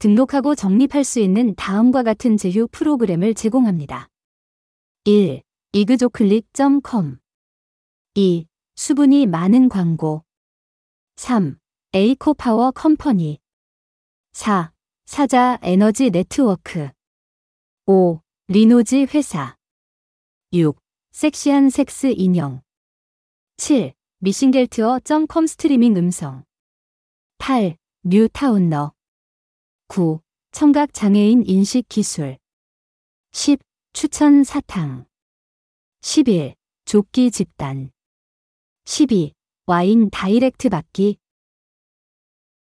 등록하고 적립할 수 있는 다음과 같은 제휴 프로그램을 제공합니다. 1. 이그조클릭.com 2. 수분이 많은 광고 3. 에이코 파워 컴퍼니 4. 사자 에너지 네트워크 5. 리노지 회사 6. 섹시한 섹스 인형 7. 미싱겔트어.com 스트리밍 음성 8. 뮤타운너 9. 청각 장애인 인식 기술 10. 추천 사탕 11. 조끼 집단 12. 와인 다이렉트 받기